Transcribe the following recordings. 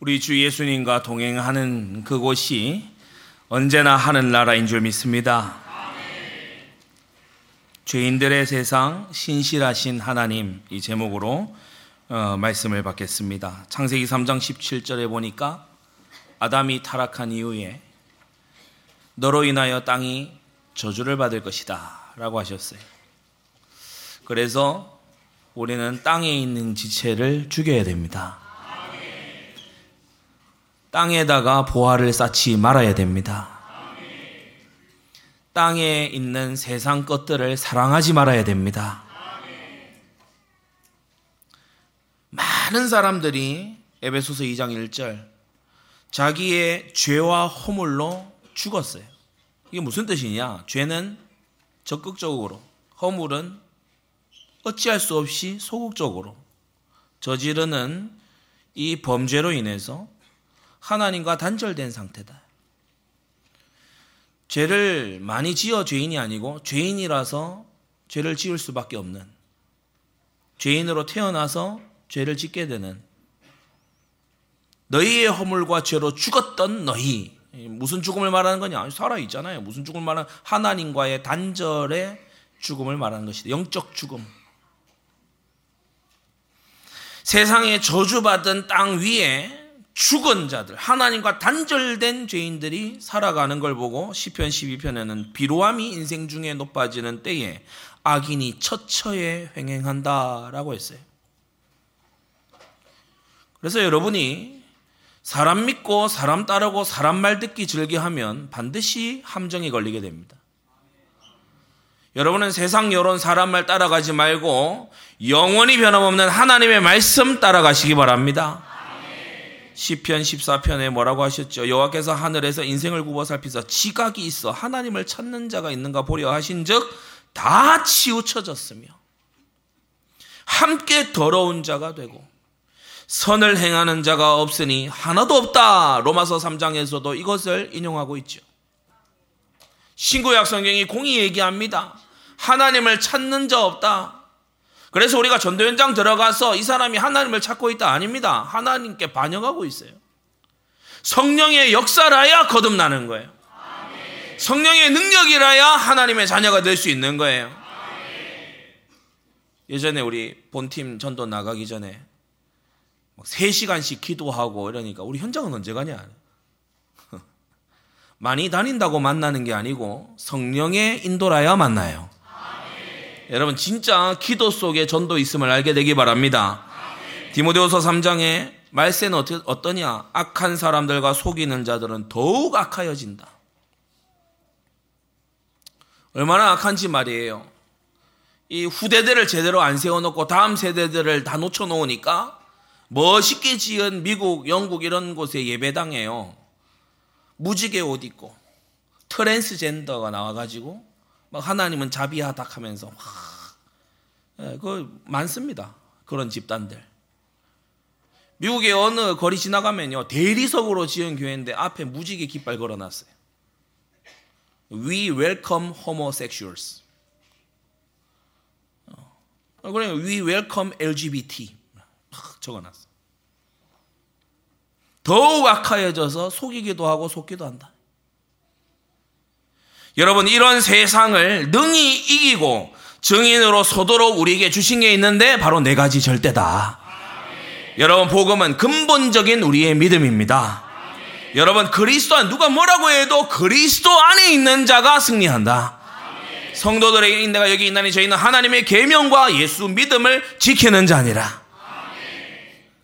우리 주 예수님과 동행하는 그곳이 언제나 하늘나라인 줄 믿습니다. 죄인들의 세상 신실하신 하나님 이 제목으로 어, 말씀을 받겠습니다. 창세기 3장 17절에 보니까 아담이 타락한 이후에 너로 인하여 땅이 저주를 받을 것이다 라고 하셨어요. 그래서 우리는 땅에 있는 지체를 죽여야 됩니다. 땅에다가 보화를 쌓지 말아야 됩니다. 땅에 있는 세상 것들을 사랑하지 말아야 됩니다. 많은 사람들이 에베소서 2장 1절 자기의 죄와 허물로 죽었어요. 이게 무슨 뜻이냐? 죄는 적극적으로, 허물은 어찌할 수 없이 소극적으로 저지르는 이 범죄로 인해서 하나님과 단절된 상태다. 죄를 많이 지어 죄인이 아니고 죄인이라서 죄를 지을 수밖에 없는 죄인으로 태어나서 죄를 짓게 되는 너희의 허물과 죄로 죽었던 너희 무슨 죽음을 말하는 거냐? 살아 있잖아요. 무슨 죽음을 말하는 하나님과의 단절의 죽음을 말하는 것이다. 영적 죽음. 세상에 저주받은 땅 위에 죽은 자들, 하나님과 단절된 죄인들이 살아가는 걸 보고 시편 12편에는 비로함이 인생 중에 높아지는 때에 악인이 처처에 횡행한다라고 했어요. 그래서 여러분이 사람 믿고 사람 따르고 사람 말 듣기 즐겨하면 반드시 함정에 걸리게 됩니다. 여러분은 세상 여론 사람 말 따라가지 말고 영원히 변함없는 하나님의 말씀 따라가시기 바랍니다. 시편 14편에 뭐라고 하셨죠? 여호와께서 하늘에서 인생을 굽어 살피사 지각이 있어 하나님을 찾는 자가 있는가 보려 하신즉 다 치우쳐졌으며 함께 더러운 자가 되고 선을 행하는 자가 없으니 하나도 없다. 로마서 3장에서도 이것을 인용하고 있죠. 신구약 성경이 공의 얘기합니다. 하나님을 찾는 자 없다. 그래서 우리가 전도 현장 들어가서 이 사람이 하나님을 찾고 있다 아닙니다. 하나님께 반영하고 있어요. 성령의 역사라야 거듭나는 거예요. 성령의 능력이라야 하나님의 자녀가 될 수 있는 거예요. 예전에 우리 본팀 전도 나가기 전에 3시간씩 기도하고 이러니까 우리 현장은 언제 가냐? 많이 다닌다고 만나는 게 아니고 성령의 인도라야 만나요. 여러분 진짜 기도 속에 전도 있음을 알게 되기 바랍니다. 디모데후서 3장에 말세는 어떠냐? 악한 사람들과 속이는 자들은 더욱 악하여진다. 얼마나 악한지 말이에요. 이 후대들을 제대로 안 세워놓고 다음 세대들을 다 놓쳐놓으니까 멋있게 지은 미국, 영국 이런 곳에 예배당에요. 무지개 옷 입고 트랜스젠더가 나와가지고 막 하나님은 자비하다 하면서 막 예, 그 많습니다. 그런 집단들. 미국의 어느 거리 지나가면요 대리석으로 지은 교회인데 앞에 무지개 깃발 걸어놨어요. We welcome homosexuals. 어, 그래 We welcome LGBT 적어놨어. 더욱 악하여져서 속이기도 하고 속기도 한다. 여러분 이런 세상을 능히 이기고 증인으로 서도록 우리에게 주신 게 있는데 바로 네 가지 절대다. 여러분 복음은 근본적인 우리의 믿음입니다. 여러분 그리스도 안 누가 뭐라고 해도 그리스도 안에 있는 자가 승리한다. 성도들에게 내가 여기 있나니 저희는 하나님의 계명과 예수 믿음을 지키는 자니라.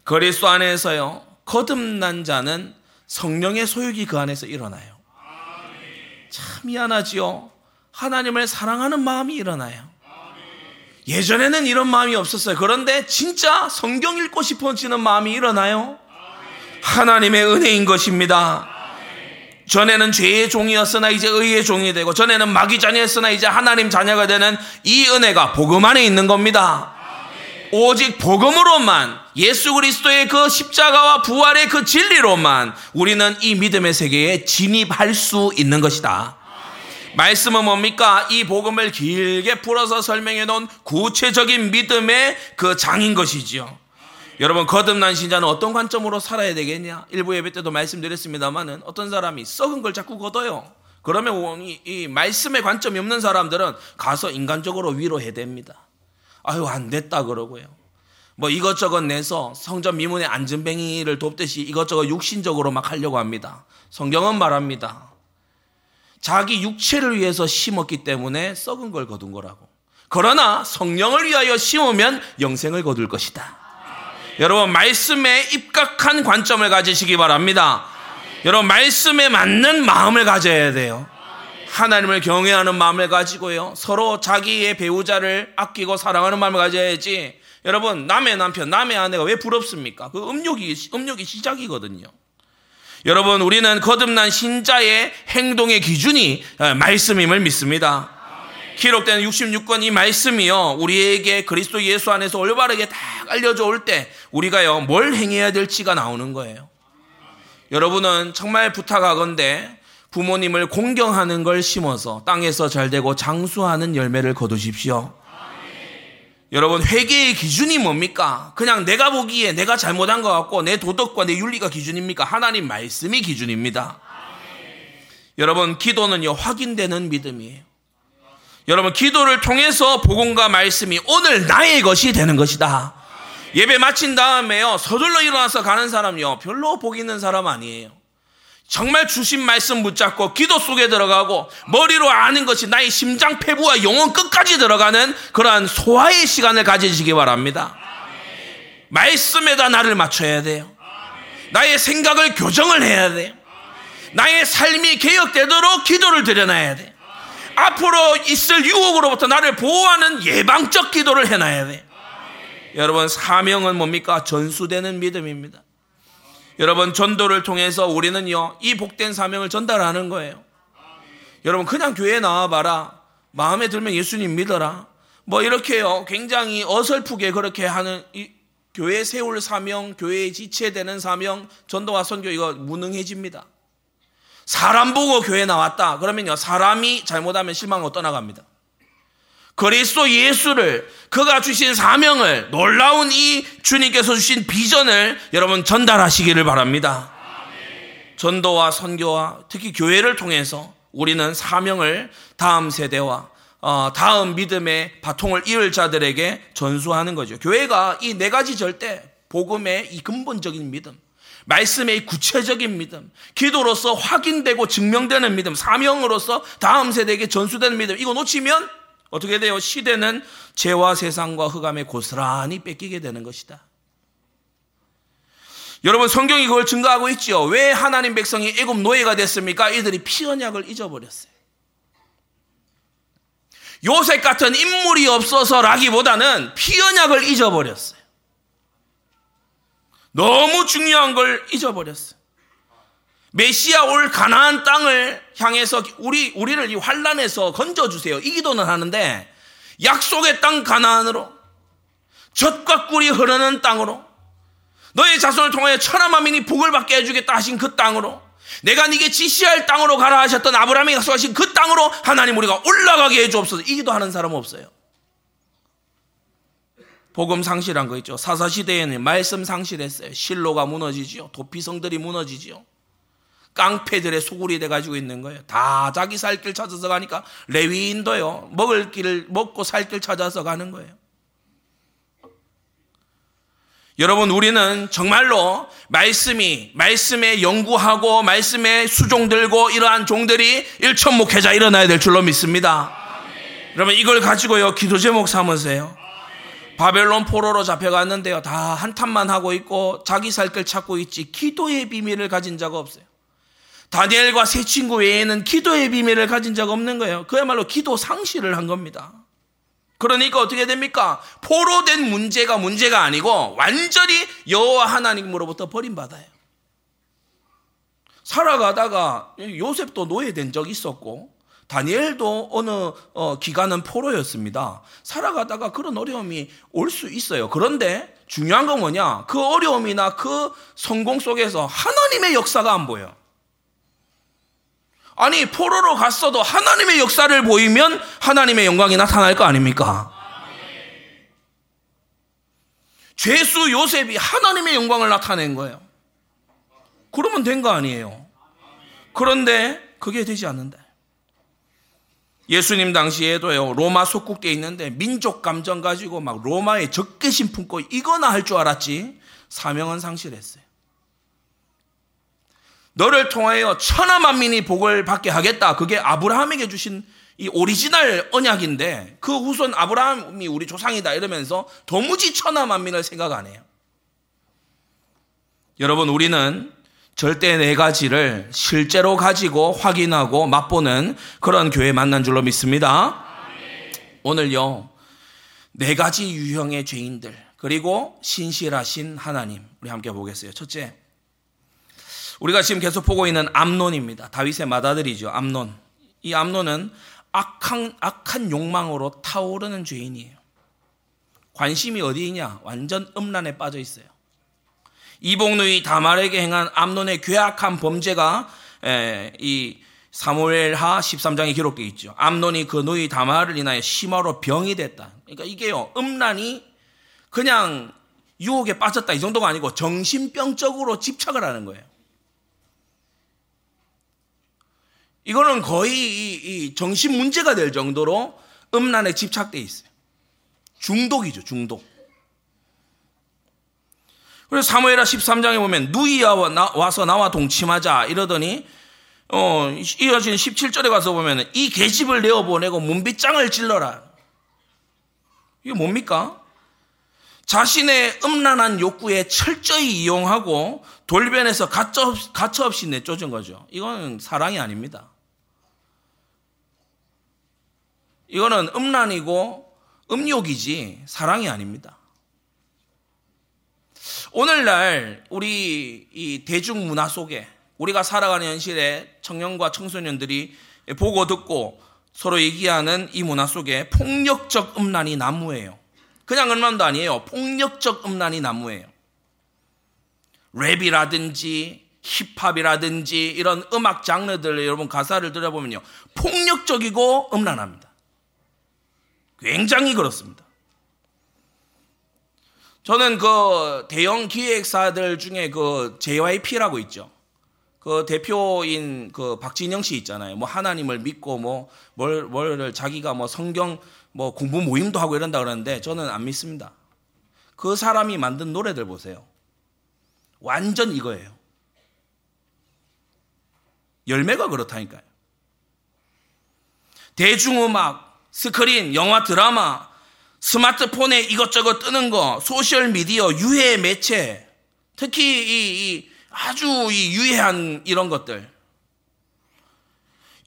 그리스도 안에서요 거듭난 자는 성령의 소유기 그 안에서 일어나요. 참 미안하지요. 하나님을 사랑하는 마음이 일어나요. 예전에는 이런 마음이 없었어요. 그런데 진짜 성경 읽고 싶어지는 마음이 일어나요. 하나님의 은혜인 것입니다. 전에는 죄의 종이었으나 이제 의의 종이 되고 전에는 마귀 자녀였으나 이제 하나님 자녀가 되는 이 은혜가 복음 안에 있는 겁니다. 오직 복음으로만 예수 그리스도의 그 십자가와 부활의 그 진리로만 우리는 이 믿음의 세계에 진입할 수 있는 것이다. 말씀은 뭡니까? 이 복음을 길게 풀어서 설명해 놓은 구체적인 믿음의 그 장인 것이지요. 여러분 거듭난 신자는 어떤 관점으로 살아야 되겠냐? 일부 예배 때도 말씀드렸습니다만은 어떤 사람이 썩은 걸 자꾸 걷어요. 그러면 이, 이 말씀의 관점이 없는 사람들은 가서 인간적으로 위로해야 됩니다. 아유 안 됐다 그러고요. 뭐 이것저것 내서 성전 미문의 안전뱅이를 돕듯이 이것저것 육신적으로 막 하려고 합니다. 성경은 말합니다. 자기 육체를 위해서 심었기 때문에 썩은 걸 거둔 거라고. 그러나 성령을 위하여 심으면 영생을 거둘 것이다. 여러분 말씀에 입각한 관점을 가지시기 바랍니다. 여러분 말씀에 맞는 마음을 가져야 돼요. 하나님을 경외하는 마음을 가지고요. 서로 자기의 배우자를 아끼고 사랑하는 마음을 가져야지. 여러분 남의 남편, 남의 아내가 왜 부럽습니까? 그 음욕이 음욕이 시작이거든요. 여러분 우리는 거듭난 신자의 행동의 기준이 말씀임을 믿습니다. 기록된 66권 이 말씀이요. 우리에게 그리스도 예수 안에서 올바르게 딱 알려져 올 때 우리가요. 뭘 행해야 될지가 나오는 거예요. 여러분은 정말 부탁하건대 부모님을 공경하는 걸 심어서 땅에서 잘 되고 장수하는 열매를 거두십시오. 여러분 회개의 기준이 뭡니까? 그냥 내가 보기에 내가 잘못한 것 같고 내 도덕과 내 윤리가 기준입니까? 하나님 말씀이 기준입니다. 여러분 기도는요 확인되는 믿음이에요. 여러분 기도를 통해서 복음과 말씀이 오늘 나의 것이 되는 것이다. 예배 마친 다음에요 서둘러 일어나서 가는 사람요 별로 복 있는 사람 아니에요. 정말 주신 말씀 붙잡고 기도 속에 들어가고 머리로 아는 것이 나의 심장 폐부와 영혼 끝까지 들어가는 그러한 소화의 시간을 가지시기 바랍니다. 말씀에다 나를 맞춰야 돼요. 나의 생각을 교정을 해야 돼요. 나의 삶이 개혁되도록 기도를 드려놔야 돼요. 앞으로 있을 유혹으로부터 나를 보호하는 예방적 기도를 해놔야 돼. 여러분 사명은 뭡니까? 전수되는 믿음입니다. 여러분 전도를 통해서 우리는요 이 복된 사명을 전달하는 거예요. 여러분 그냥 교회 나와봐라. 마음에 들면 예수님 믿어라. 뭐 이렇게요 굉장히 어설프게 그렇게 하는 이 교회 세울 사명, 교회에 지체되는 사명, 전도와 선교 이거 무능해집니다. 사람 보고 교회 나왔다. 그러면요, 사람이 잘못하면 실망하고 떠나갑니다. 그리스도 예수를 그가 주신 사명을 놀라운 이 주님께서 주신 비전을 여러분 전달하시기를 바랍니다. 전도와 선교와 특히 교회를 통해서 우리는 사명을 다음 세대와 어, 다음 믿음의 바통을 이을 자들에게 전수하는 거죠. 교회가 이 네 가지 절대 복음의 이 근본적인 믿음, 말씀의 구체적인 믿음, 기도로서 확인되고 증명되는 믿음, 사명으로서 다음 세대에게 전수되는 믿음, 이거 놓치면 어떻게 돼요? 시대는 죄와 세상과 흑암에 고스란히 뺏기게 되는 것이다. 여러분 성경이 그걸 증거하고 있지요. 왜 하나님 백성이 애굽 노예가 됐습니까? 이들이 피 언약을 잊어버렸어요. 요셉 같은 인물이 없어서라기보다는 피 언약을 잊어버렸어요. 너무 중요한 걸 잊어버렸어요. 메시아 올 가나안 땅을 향해서 우리 우리를 이 환란에서 건져 주세요. 이 기도는 하는데 약속의 땅 가나안으로 젖과 꿀이 흐르는 땅으로 너의 자손을 통하여 천하 만민이 복을 받게 해주겠다 하신 그 땅으로 내가 네게 지시할 땅으로 가라 하셨던 아브라함이 약속하신 그 땅으로 하나님 우리가 올라가게 해주옵소서. 이 기도하는 사람은 없어요. 복음 상실한 거 있죠. 사사 시대에는 말씀 상실했어요. 실로가 무너지지요. 도피성들이 무너지지요. 깡패들의 소굴이 돼 가지고 있는 거예요. 다 자기 살 길 찾아서 가니까 레위인도요. 먹을 길을 먹고 살 길 찾아서 가는 거예요. 여러분 우리는 정말로 말씀이 말씀에 연구하고 말씀에 수종 들고 이러한 종들이 일천 목회자 일어나야 될 줄로 믿습니다. 여러분 이걸 가지고요 기도 제목 삼으세요. 바벨론 포로로 잡혀갔는데요. 다 한탄만 하고 있고 자기 살 길 찾고 있지 기도의 비밀을 가진 자가 없어요. 다니엘과 세 친구 외에는 기도의 비밀을 가진 자가 없는 거예요. 그야말로 기도 상실을 한 겁니다. 그러니까 어떻게 됩니까? 포로된 문제가 문제가 아니고 완전히 여호와 하나님으로부터 버림받아요. 살아가다가 요셉도 노예된 적이 있었고 다니엘도 어느 어, 기간은 포로였습니다. 살아가다가 그런 어려움이 올 수 있어요. 그런데 중요한 건 뭐냐? 그 어려움이나 그 성공 속에서 하나님의 역사가 안 보여. 아니 포로로 갔어도 하나님의 역사를 보이면 하나님의 영광이 나타날 거 아닙니까? 죄수 요셉이 하나님의 영광을 나타낸 거예요. 그러면 된 거 아니에요. 그런데 그게 되지 않는다. 예수님 당시에도요, 로마 속국에 있는데 민족 감정 가지고 막 로마에 적개심 품고 이거나 할 줄 알았지, 사명은 상실했어요. 너를 통하여 천하 만민이 복을 받게 하겠다. 그게 아브라함에게 주신 이 오리지널 언약인데 그 후손 아브라함이 우리 조상이다 이러면서 도무지 천하 만민을 생각 안 해요. 여러분 우리는 절대 네 가지를 실제로 가지고 확인하고 맛보는 그런 교회 만난 줄로 믿습니다. 오늘요 네 가지 유형의 죄인들 그리고 신실하신 하나님 우리 함께 보겠어요. 첫째 우리가 지금 계속 보고 있는 암론입니다. 다윗의 맏아들이죠. 암론. 이 암론은 악한, 악한 욕망으로 타오르는 죄인이에요. 관심이 어디 있냐? 완전 음란에 빠져 있어요. 이복누이 다말에게 행한 암론의 괴악한 범죄가 에, 이 사무엘하 13장에 기록되어 있죠. 암론이 그 누이 다말을 인하여 심화로 병이 됐다. 그러니까 이게요. 음란이 그냥 유혹에 빠졌다 이 정도가 아니고 정신병적으로 집착을 하는 거예요. 이거는 거의 이, 이 정신 문제가 될 정도로 음란에 집착돼 있어요. 중독이죠, 중독. 그래서 사무엘하 13장에 보면 누이야 와서 나와 동침하자 이러더니 어, 이어지는 17절에 가서 보면 이 계집을 내어 보내고 문빗장을 찔러라. 이게 뭡니까? 자신의 음란한 욕구에 철저히 이용하고 돌변해서 가차없이 내쫓은 거죠. 이건 사랑이 아닙니다. 이거는 음란이고 음욕이지 사랑이 아닙니다. 오늘날 우리 이 대중문화 속에 우리가 살아가는 현실에 청년과 청소년들이 보고 듣고 서로 얘기하는 이 문화 속에 폭력적 음란이 난무해요. 그냥 음란도 아니에요. 폭력적 음란이 난무해요. 랩이라든지 힙합이라든지 이런 음악 장르들 여러분 가사를 들어보면요. 폭력적이고 음란합니다. 굉장히 그렇습니다. 저는 그 대형 기획사들 중에 그 JYP라고 있죠. 그 대표인 그 박진영 씨 있잖아요. 뭐 하나님을 믿고 뭐 뭘, 뭘 자기가 뭐 성경 뭐 공부 모임도 하고 이런다 그러는데 저는 안 믿습니다. 그 사람이 만든 노래들 보세요. 완전 이거예요. 열매가 그렇다니까요. 대중음악, 스크린, 영화, 드라마, 스마트폰에 이것저것 뜨는 거, 소셜 미디어, 유해 매체, 특히 이, 이 아주 이 유해한 이런 것들.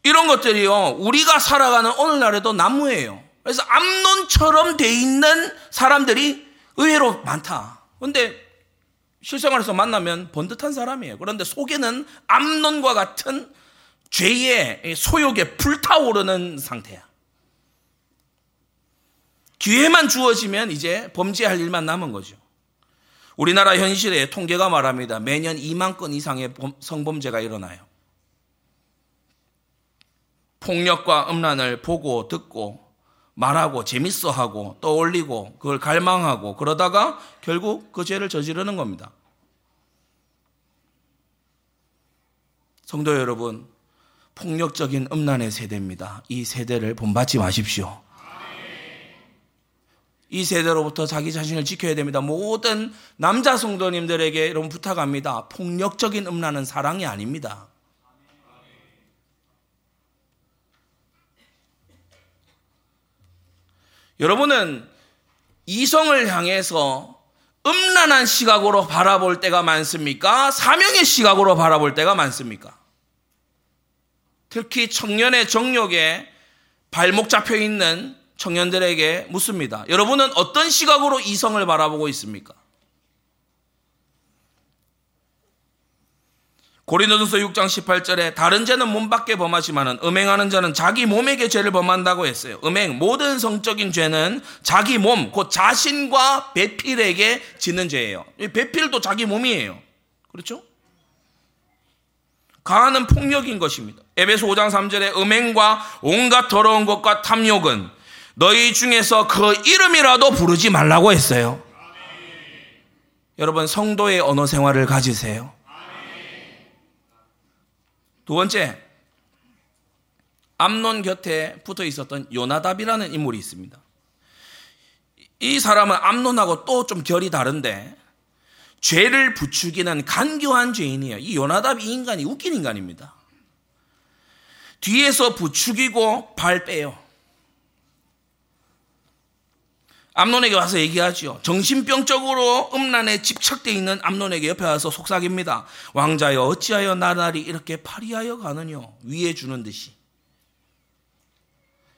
이런 것들이요, 우리가 살아가는 오늘날에도 난무예요. 그래서 암론처럼 돼 있는 사람들이 의외로 많다. 근데 실생활에서 만나면 번듯한 사람이에요. 그런데 속에는 암론과 같은 죄의 소욕에 불타오르는 상태야. 기회만 주어지면 이제 범죄할 일만 남은 거죠. 우리나라 현실에 통계가 말합니다. 매년 2만 건 이상의 성범죄가 일어나요. 폭력과 음란을 보고 듣고 말하고 재밌어하고 떠올리고 그걸 갈망하고 그러다가 결국 그 죄를 저지르는 겁니다. 성도 여러분, 폭력적인 음란의 세대입니다. 이 세대를 본받지 마십시오. 이 세대로부터 자기 자신을 지켜야 됩니다. 모든 남자 성도님들에게 여러분 부탁합니다. 폭력적인 음란은 사랑이 아닙니다. 여러분은 이성을 향해서 음란한 시각으로 바라볼 때가 많습니까? 사명의 시각으로 바라볼 때가 많습니까? 특히 청년의 정욕에 발목 잡혀 있는 청년들에게 묻습니다. 여러분은 어떤 시각으로 이성을 바라보고 있습니까? 고린도전서 6장 18절에 다른 죄는 몸 밖에 범하지만은 음행하는 자는 자기 몸에게 죄를 범한다고 했어요. 음행 모든 성적인 죄는 자기 몸, 곧 자신과 배필에게 짓는 죄예요. 배필도 자기 몸이에요. 그렇죠? 가하는 폭력인 것입니다. 에베소 5장 3절에 음행과 온갖 더러운 것과 탐욕은 너희 중에서 그 이름이라도 부르지 말라고 했어요. 여러분 성도의 언어 생활을 가지세요. 두 번째, 암론 곁에 붙어 있었던 요나답이라는 인물이 있습니다. 이 사람은 암론하고 또 좀 결이 다른데 죄를 부추기는 간교한 죄인이에요. 이 요나답 이 인간이 웃긴 인간입니다. 뒤에서 부추기고 발 빼요. 암론에게 와서 얘기하죠. 정신병적으로 음란에 집착되어 있는 암론에게 옆에 와서 속삭입니다. 왕자여 어찌하여 나날이 이렇게 파리하여 가느뇨. 위해 주는 듯이.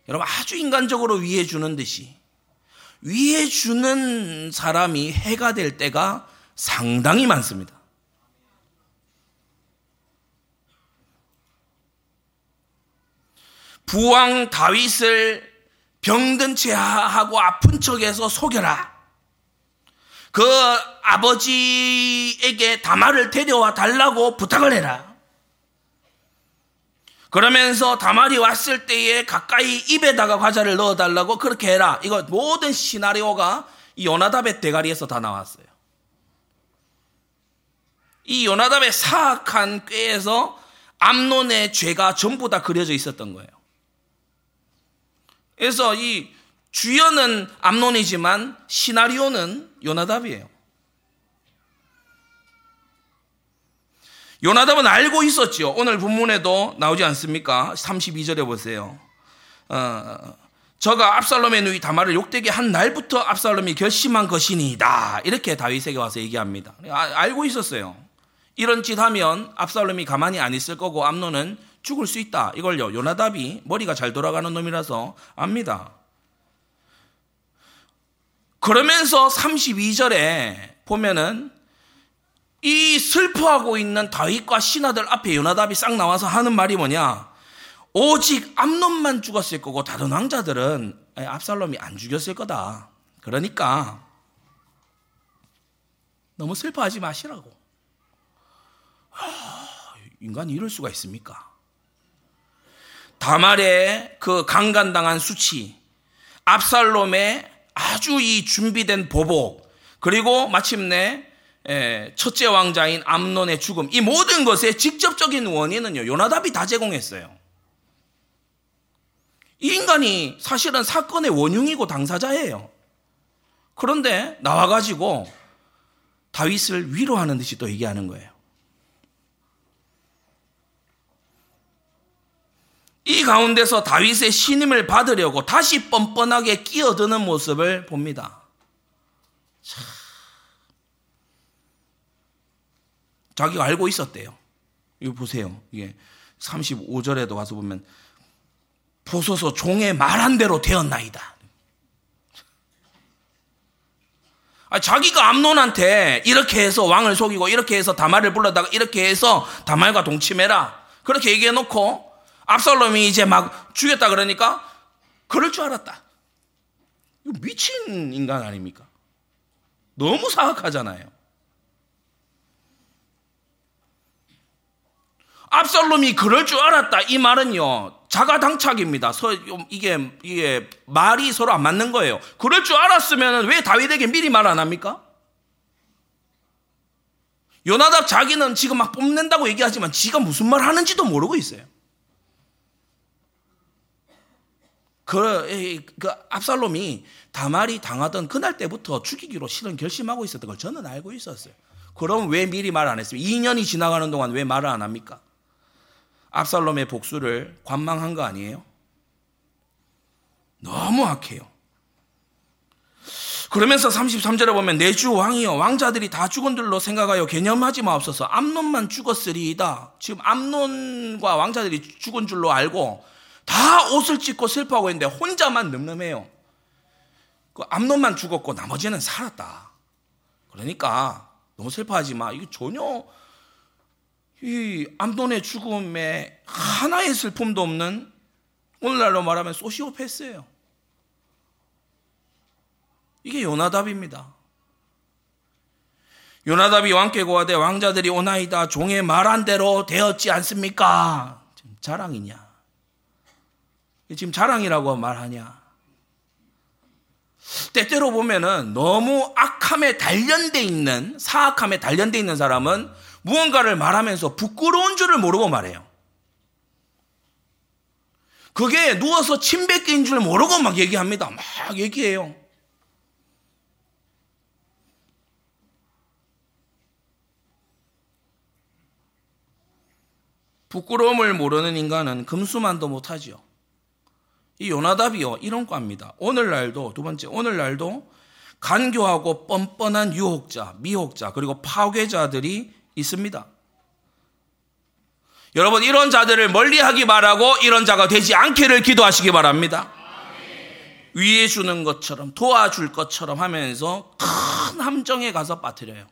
여러분 아주 인간적으로 위해 주는 듯이. 위해 주는 사람이 해가 될 때가 상당히 많습니다. 부왕 다윗을 병든 채 하고 아픈 척해서 속여라. 그 아버지에게 다말을 데려와 달라고 부탁을 해라. 그러면서 다말이 왔을 때에 가까이 입에다가 과자를 넣어 달라고 그렇게 해라. 이거 모든 시나리오가 이 요나답의 대가리에서 다 나왔어요. 이 요나답의 사악한 꾀에서 암론의 죄가 전부 다 그려져 있었던 거예요. 그래서 이 주연은 암론이지만 시나리오는 요나답이에요. 요나답은 알고 있었죠. 오늘 본문에도 나오지 않습니까? 32절에 보세요. 어, 저가 압살롬의 누이 다말을 욕되게 한 날부터 압살롬이 결심한 것이니이다. 이렇게 다윗에게 와서 얘기합니다. 아, 알고 있었어요. 이런 짓 하면 압살롬이 가만히 안 있을 거고 암론은 죽을 수 있다. 이걸요. 요나답이 머리가 잘 돌아가는 놈이라서 압니다. 그러면서 32절에 보면은 이 슬퍼하고 있는 다윗과 신하들 앞에 요나답이 싹 나와서 하는 말이 뭐냐? 오직 암론만 죽었을 거고 다른 왕자들은 압살롬이 안 죽였을 거다. 그러니까 너무 슬퍼하지 마시라고. 인간이 이럴 수가 있습니까? 다말의 그 강간당한 수치, 압살롬의 아주 이 준비된 보복, 그리고 마침내 첫째 왕자인 암론의 죽음, 이 모든 것의 직접적인 원인은요, 요나답이 다 제공했어요. 이 인간이 사실은 사건의 원흉이고 당사자예요. 그런데 나와가지고 다윗을 위로하는 듯이 또 얘기하는 거예요. 이 가운데서 다윗의 신임을 받으려고 다시 뻔뻔하게 끼어드는 모습을 봅니다. 참. 자기가 알고 있었대요. 이거 보세요. 이게 35절에도 와서 보면 보소서 종의 말한 대로 되었나이다. 아, 자기가 암론한테 이렇게 해서 왕을 속이고 이렇게 해서 다말을 불러다가 이렇게 해서 다말과 동침해라. 그렇게 얘기해 놓고 압살롬이 이제 막 죽였다 그러니까 그럴 줄 알았다. 이거 미친 인간 아닙니까? 너무 사악하잖아요. 압살롬이 그럴 줄 알았다. 이 말은요. 자가당착입니다. 서, 이게, 이게 말이 서로 안 맞는 거예요. 그럴 줄 알았으면 왜 다윗에게 미리 말 안 합니까? 요나답 자기는 지금 막 뽐낸다고 얘기하지만 지가 무슨 말 하는지도 모르고 있어요. 그, 그 압살롬이 다말이 당하던 그날 때부터 죽이기로 실은 결심하고 있었던 걸 저는 알고 있었어요. 그럼 왜 미리 말 안 했습니까? 2년이 지나가는 동안 왜 말을 안 합니까? 압살롬의 복수를 관망한 거 아니에요? 너무 악해요. 그러면서 33절에 보면 내주 왕이여 왕자들이 다 죽은 줄로 생각하여 개념하지 마옵소서 암론만 죽었으리이다. 지금 암론과 왕자들이 죽은 줄로 알고 다 옷을 찢고 슬퍼하고 있는데 혼자만 늠름해요. 그 암론만 죽었고 나머지는 살았다. 그러니까 너무 슬퍼하지 마. 이거 전혀 이 암론의 죽음에 하나의 슬픔도 없는 오늘날로 말하면 소시오패스예요. 이게 요나답입니다. 요나답이 왕께 고하되 왕자들이 오나이다 종의 말한 대로 되었지 않습니까? 자랑이냐? 지금 자랑이라고 말하냐? 때때로 보면은 너무 악함에 단련돼 있는 사악함에 단련돼 있는 사람은 무언가를 말하면서 부끄러운 줄을 모르고 말해요. 그게 누워서 침 뱉기인 줄 모르고 막 얘기합니다. 막 얘기해요. 부끄러움을 모르는 인간은 금수만도 못하지요. 이 요나답이요 이런 과입니다. 오늘날도 두 번째 오늘날도 간교하고 뻔뻔한 유혹자, 미혹자 그리고 파괴자들이 있습니다. 여러분 이런 자들을 멀리하기 바라고 이런 자가 되지 않기를 기도하시기 바랍니다. 위해 주는 것처럼 도와줄 것처럼 하면서 큰 함정에 가서 빠뜨려요.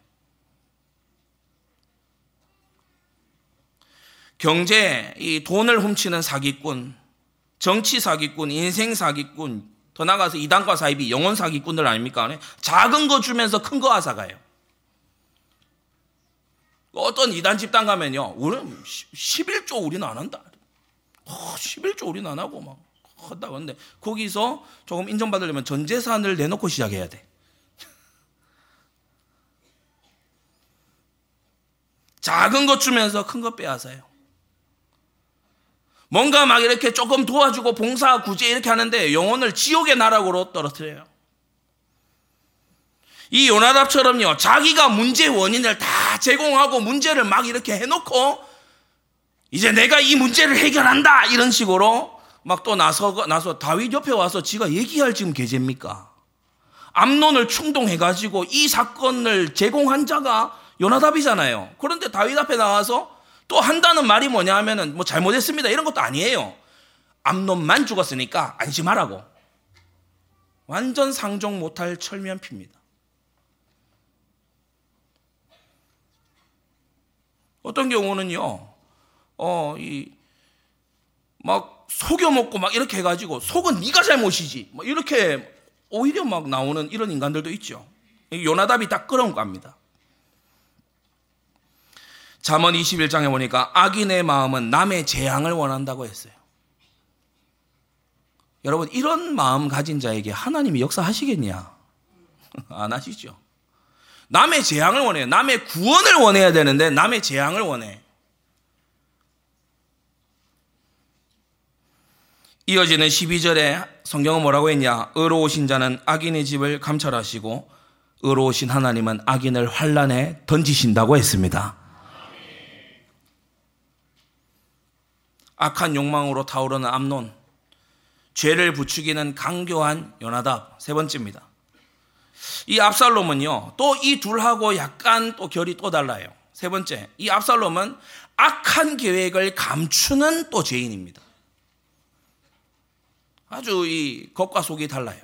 경제, 이 돈을 훔치는 사기꾼, 정치 사기꾼, 인생 사기꾼, 더 나가서 이단과 사입이 영혼 사기꾼들 아닙니까? 작은 거 주면서 큰거 앗아가요. 어떤 이단 집단 가면요, 우리는 11조 우리는 안 한다. 어, 11조 우리는 안 하고 막 한다고 하는데, 거기서 조금 인정받으려면 전 재산을 내놓고 시작해야 돼. 작은 것 주면서 큰 것 빼앗아요. 뭔가 막 이렇게 조금 도와주고 봉사 구제 이렇게 하는데 영혼을 지옥의 나락으로 떨어뜨려요. 이 요나답처럼요, 자기가 문제 원인을 다 제공하고 문제를 막 이렇게 해놓고 이제 내가 이 문제를 해결한다 이런 식으로 막 또 나서 나서 다윗 옆에 와서 지가 얘기할 지금 계제입니까? 암론을 충동해가지고 이 사건을 제공한 자가 요나답이잖아요. 그런데 다윗 앞에 나와서 또 한다는 말이 뭐냐 하면은 뭐 잘못했습니다. 이런 것도 아니에요. 암놈만 죽었으니까 안심하라고. 완전 상종 못할 철면피입니다. 어떤 경우는요, 어, 이, 막 속여먹고 막 이렇게 해가지고 속은 네가 잘못이지. 뭐 이렇게 오히려 막 나오는 이런 인간들도 있죠. 요나답이 딱 그런 겁니다. 잠언 21장에 보니까 악인의 마음은 남의 재앙을 원한다고 했어요. 여러분 이런 마음 가진 자에게 하나님이 역사하시겠냐? 안 하시죠. 남의 재앙을 원해요. 남의 구원을 원해야 되는데 남의 재앙을 원해. 이어지는 12절에 성경은 뭐라고 했냐? 의로우신 자는 악인의 집을 감찰하시고 의로우신 하나님은 악인을 환란에 던지신다고 했습니다. 악한 욕망으로 타오르는 암론, 죄를 부추기는 강교한 요나답 세 번째입니다. 이 압살롬은요, 또 이 둘하고 약간 또 결이 또 달라요. 세 번째, 이 압살롬은 악한 계획을 감추는 또 죄인입니다. 아주 이 겉과 속이 달라요.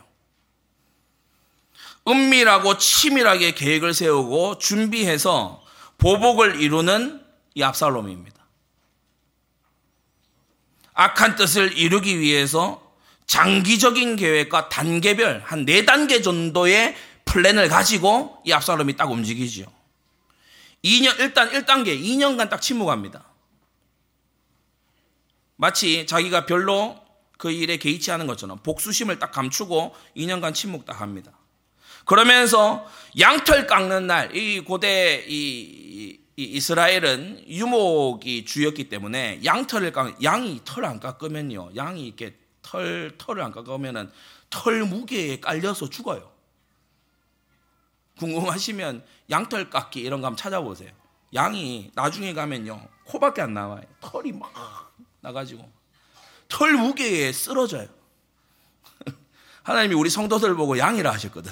은밀하고 치밀하게 계획을 세우고 준비해서 보복을 이루는 이 압살롬입니다. 악한 뜻을 이루기 위해서 장기적인 계획과 단계별 한 네 단계 정도의 플랜을 가지고 이 압살롬이 딱 움직이지요. 2년 일단 1단계 2년간 딱 침묵합니다. 마치 자기가 별로 그 일에 개의치 않은 것처럼 복수심을 딱 감추고 2년간 침묵 딱 합니다. 그러면서 양털 깎는 날, 이 고대 이, 이스라엘은 유목이 주였기 때문에 양털을 깎, 양이 털 안 깎으면요. 양이 이렇게 털, 털을 안 깎으면은 털 무게에 깔려서 죽어요. 궁금하시면 양털 깎기 이런 거 한번 찾아보세요. 양이 나중에 가면요. 코밖에 안 나와요. 털이 막 나가지고. 털 무게에 쓰러져요. 하나님이 우리 성도들 보고 양이라 하셨거든.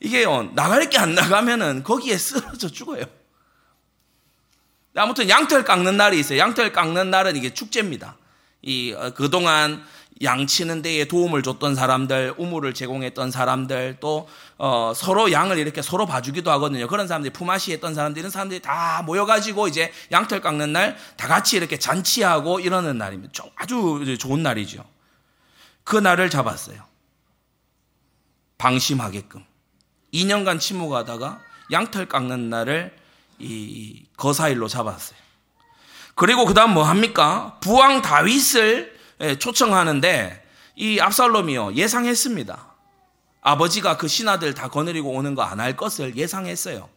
이게요, 나갈 게 안 나가면은 거기에 쓰러져 죽어요. 아무튼 양털 깎는 날이 있어요. 양털 깎는 날은 이게 축제입니다. 이, 어, 그동안 양치는 데에 도움을 줬던 사람들, 우물을 제공했던 사람들, 또, 어, 서로 양을 이렇게 서로 봐주기도 하거든요. 그런 사람들이 품앗이 했던 사람들, 이런 사람들이 다 모여가지고 이제 양털 깎는 날 다 같이 이렇게 잔치하고 이러는 날입니다. 아주 좋은 날이죠. 그 날을 잡았어요. 방심하게끔. 2년간 침묵하다가 양털 깎는 날을 이 거사일로 잡았어요. 그리고 그 다음 뭐 합니까? 부왕 다윗을 예, 초청하는데 이 압살롬이요 예상했습니다. 아버지가 그 신하들 다 거느리고 오는 거 안 할 것을 예상했어요.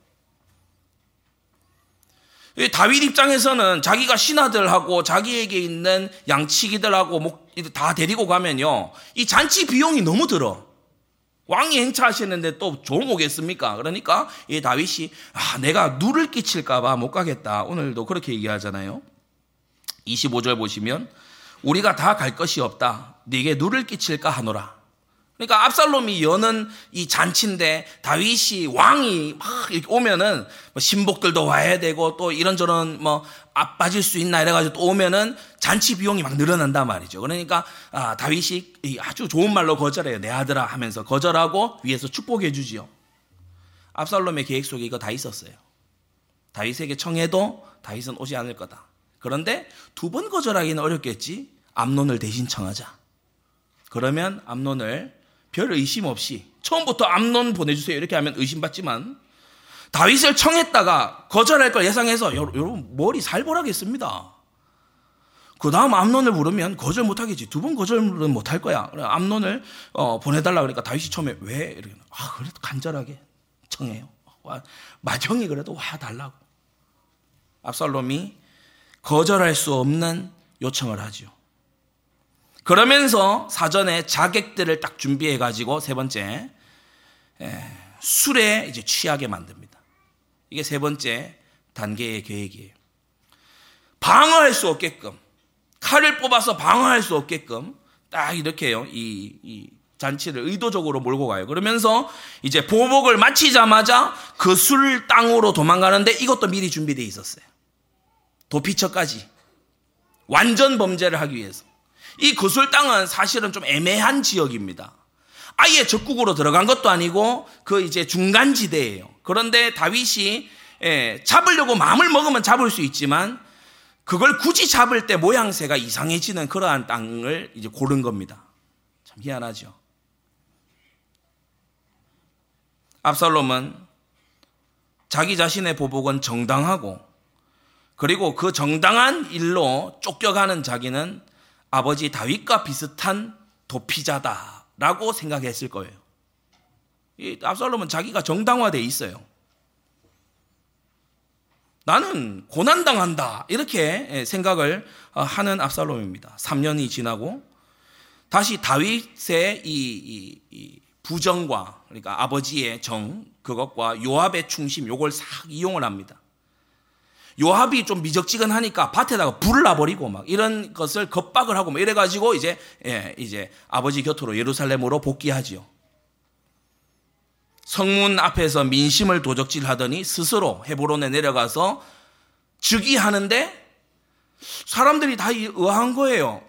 다윗 입장에서는 자기가 신하들하고 자기에게 있는 양치기들하고 다 데리고 가면요. 이 잔치 비용이 너무 들어. 왕이 행차하시는데 또 좋은 오겠습니까? 그러니까 이 다윗이 아, 내가 누를 끼칠까봐 못 가겠다. 오늘도 그렇게 얘기하잖아요. 25절 보시면 우리가 다 갈 것이 없다. 네게 누를 끼칠까 하노라. 그러니까 압살롬이 여는 이 잔치인데 다윗이 왕이 막 이렇게 오면은 뭐 신복들도 와야 되고 또 이런저런 뭐 앞빠질 수 있나 이래가지고 또 오면은 잔치 비용이 막 늘어난단 말이죠. 그러니까 아, 다윗이 아주 좋은 말로 거절해요. 내 아들아 하면서 거절하고 위에서 축복해 주지요. 압살롬의 계획 속에 이거 다 있었어요. 다윗에게 청해도 다윗은 오지 않을 거다. 그런데 두 번 거절하기는 어렵겠지. 암론을 대신 청하자. 그러면 암론을 별 의심 없이 처음부터 암론 보내주세요 이렇게 하면 의심받지만 다윗을 청했다가 거절할 걸 예상해서 여러분 머리 살벌하겠습니다. 그 다음 암론을 부르면 거절 못하겠지. 두 번 거절은 못할 거야. 암론을 어, 보내달라 그러니까 다윗이 처음에 왜? 이렇게 아 그래도 간절하게 청해요. 와, 마정이 그래도 와 달라고. 압살롬이 거절할 수 없는 요청을 하죠. 그러면서 사전에 자객들을 딱 준비해 가지고 세 번째 예, 술에 이제 취하게 만듭니다. 이게 세 번째 단계의 계획이에요. 방어할 수 없게끔 칼을 뽑아서 방어할 수 없게끔 딱 이렇게요. 이, 이 잔치를 의도적으로 몰고 가요. 그러면서 이제 보복을 마치자마자 그 술 땅으로 도망가는데 이것도 미리 준비되어 있었어요. 도피처까지 완전 범죄를 하기 위해서. 이 거술 땅은 사실은 좀 애매한 지역입니다. 아예 적국으로 들어간 것도 아니고 그 이제 중간 지대예요. 그런데 다윗이 예, 잡으려고 마음을 먹으면 잡을 수 있지만 그걸 굳이 잡을 때 모양새가 이상해지는 그러한 땅을 이제 고른 겁니다. 참 희한하죠. 압살롬은 자기 자신의 보복은 정당하고 그리고 그 정당한 일로 쫓겨가는 자기는 아버지 다윗과 비슷한 도피자다라고 생각했을 거예요. 이 압살롬은 자기가 정당화돼 있어요. 나는 고난당한다. 이렇게 생각을 하는 압살롬입니다. 3년이 지나고 다시 다윗의 이 부정과 그러니까 아버지의 정 그것과 요압의 충심 요걸 싹 이용을 합니다. 요압이 좀 미적지근하니까 밭에다가 불을 놔버리고 막 이런 것을 겁박을 하고 막 이래가지고 이제 예, 이제 아버지 곁으로 예루살렘으로 복귀하지요. 성문 앞에서 민심을 도적질하더니 스스로 헤브론에 내려가서 즉위하는데 사람들이 다 의아한 거예요.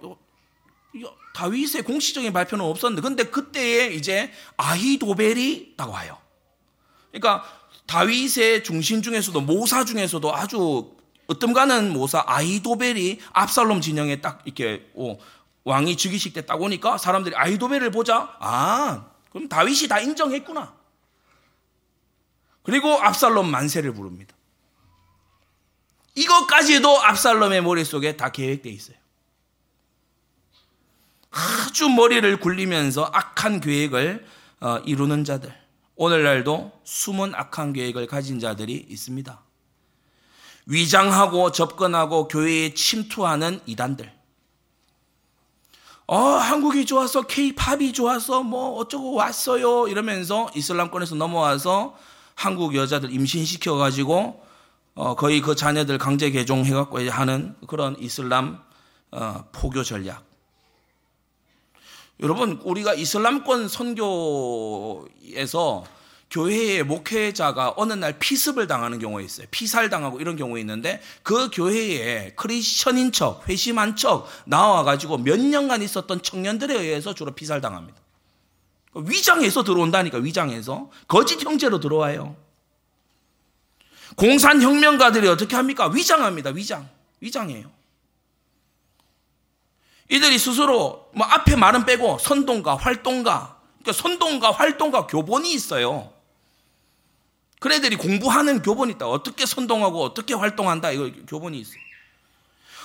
다윗의 공식적인 발표는 없었는데 근데 그때에 이제 아히도벨이 있다고 와요. 그러니까 다윗의 중심 중에서도 모사 중에서도 아주 어떤가는 모사 아이도벨이 압살롬 진영에 딱 이렇게 오, 왕이 즉위식 때 딱 오니까 사람들이 아이도벨을 보자. 아 그럼 다윗이 다 인정했구나. 그리고 압살롬 만세를 부릅니다. 이것까지도 압살롬의 머릿속에 다 계획되어 있어요. 아주 머리를 굴리면서 악한 계획을 어, 이루는 자들 오늘날도 숨은 악한 계획을 가진 자들이 있습니다. 위장하고 접근하고 교회에 침투하는 이단들. 어, 한국이 좋아서 케이팝이 좋아서 뭐 어쩌고 왔어요 이러면서 이슬람권에서 넘어와서 한국 여자들 임신시켜 가지고 어, 거의 그 자녀들 강제 개종해 갖고 하는 그런 이슬람 어, 포교 전략. 여러분, 우리가 이슬람권 선교에서 교회의 목회자가 어느 날 피습을 당하는 경우가 있어요. 피살 당하고 이런 경우가 있는데 그 교회에 크리스천인 척, 회심한 척 나와가지고 몇 년간 있었던 청년들에 의해서 주로 피살 당합니다. 위장해서 들어온다니까, 위장해서. 거짓 형제로 들어와요. 공산혁명가들이 어떻게 합니까? 위장합니다, 위장. 위장해요. 이들이 스스로 뭐 앞에 말은 빼고 선동가, 활동가, 그러니까 선동가, 활동가 교본이 있어요. 그 애들이 공부하는 교본이 있다. 어떻게 선동하고 어떻게 활동한다. 이거 교본이 있어요.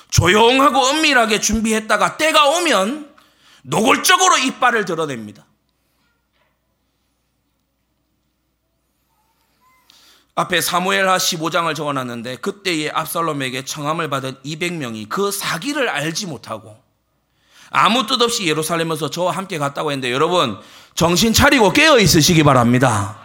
조용하고 은밀하게 준비했다가 때가 오면 노골적으로 이빨을 드러냅니다. 앞에 사무엘하 15장을 적어놨는데 그때의 압살롬에게 청함을 받은 200명이 그 사기를 알지 못하고 아무 뜻 없이 예루살렘에서 저와 함께 갔다고 했는데 여러분 정신 차리고 깨어 있으시기 바랍니다.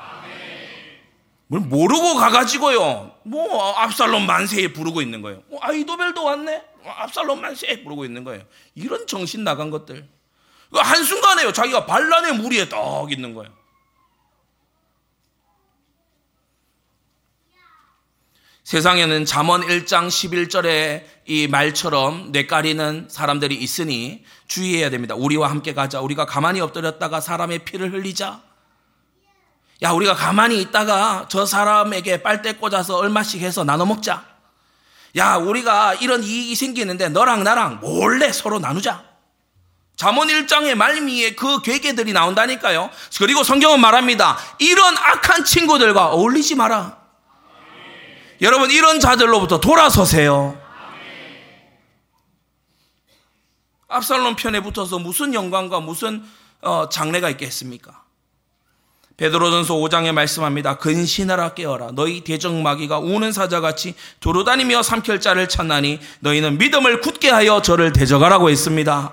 뭘 모르고 가가지고요. 뭐 압살롬 만세에 부르고 있는 거예요. 뭐 아이도벨도 왔네. 압살롬 만세에 부르고 있는 거예요. 이런 정신 나간 것들. 한순간에요. 자기가 반란의 무리에 떡 있는 거예요. 세상에는 잠언 1장 11절에 이 말처럼 뇌까리는 사람들이 있으니 주의해야 됩니다. 우리와 함께 가자. 우리가 가만히 엎드렸다가 사람의 피를 흘리자. 야, 우리가 가만히 있다가 저 사람에게 빨대 꽂아서 얼마씩 해서 나눠 먹자. 야, 우리가 이런 이익이 생기는데 너랑 나랑 몰래 서로 나누자. 잠언 1장의 말미에 그 괴계들이 나온다니까요. 그리고 성경은 말합니다. 이런 악한 친구들과 어울리지 마라. 여러분 이런 자들로부터 돌아서세요. 압살롬 편에 붙어서 무슨 영광과 무슨 어, 장래가 있겠습니까? 베드로전서 5장에 말씀합니다. 근신하라 깨어라. 너희 대적마귀가 우는 사자같이 두루다니며 삼킬자를 찾나니 너희는 믿음을 굳게 하여 저를 대적하라고 했습니다.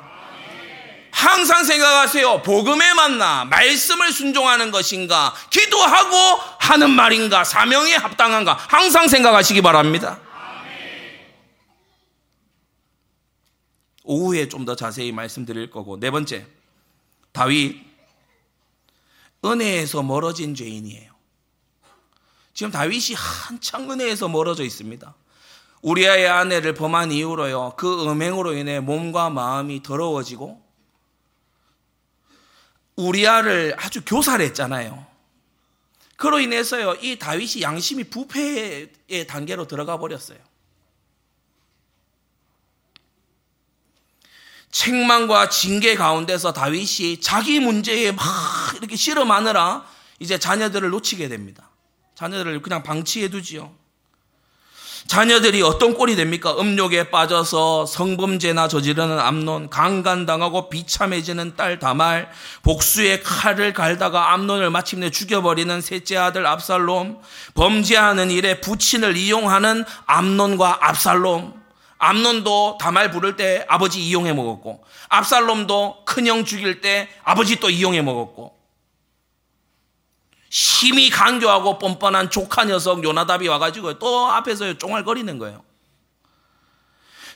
항상 생각하세요. 복음에 맞나? 말씀을 순종하는 것인가? 기도하고 하는 말인가? 사명에 합당한가? 항상 생각하시기 바랍니다. 오후에 좀 더 자세히 말씀드릴 거고 네 번째 다윗 은혜에서 멀어진 죄인이에요. 지금 다윗이 한창 은혜에서 멀어져 있습니다. 우리아의 아내를 범한 이후로요 그 음행으로 인해 몸과 마음이 더러워지고 우리아를 아주 교살했잖아요. 그로 인해서요, 이 다윗이 양심이 부패의 단계로 들어가 버렸어요. 책망과 징계 가운데서 다윗이 자기 문제에 막 이렇게 실험하느라 이제 자녀들을 놓치게 됩니다. 자녀들을 그냥 방치해 두지요. 자녀들이 어떤 꼴이 됩니까? 음욕에 빠져서 성범죄나 저지르는 암론, 강간당하고 비참해지는 딸 다말, 복수의 칼을 갈다가 암론을 마침내 죽여버리는 셋째 아들 압살롬, 범죄하는 일에 부친을 이용하는 암론과 압살롬, 암론도 다말 부를 때 아버지 이용해 먹었고, 압살롬도 큰형 죽일 때 아버지 또 이용해 먹었고, 힘이 강조하고 뻔뻔한 조카 녀석 요나답이 와가지고 또 앞에서 쫑알거리는 거예요.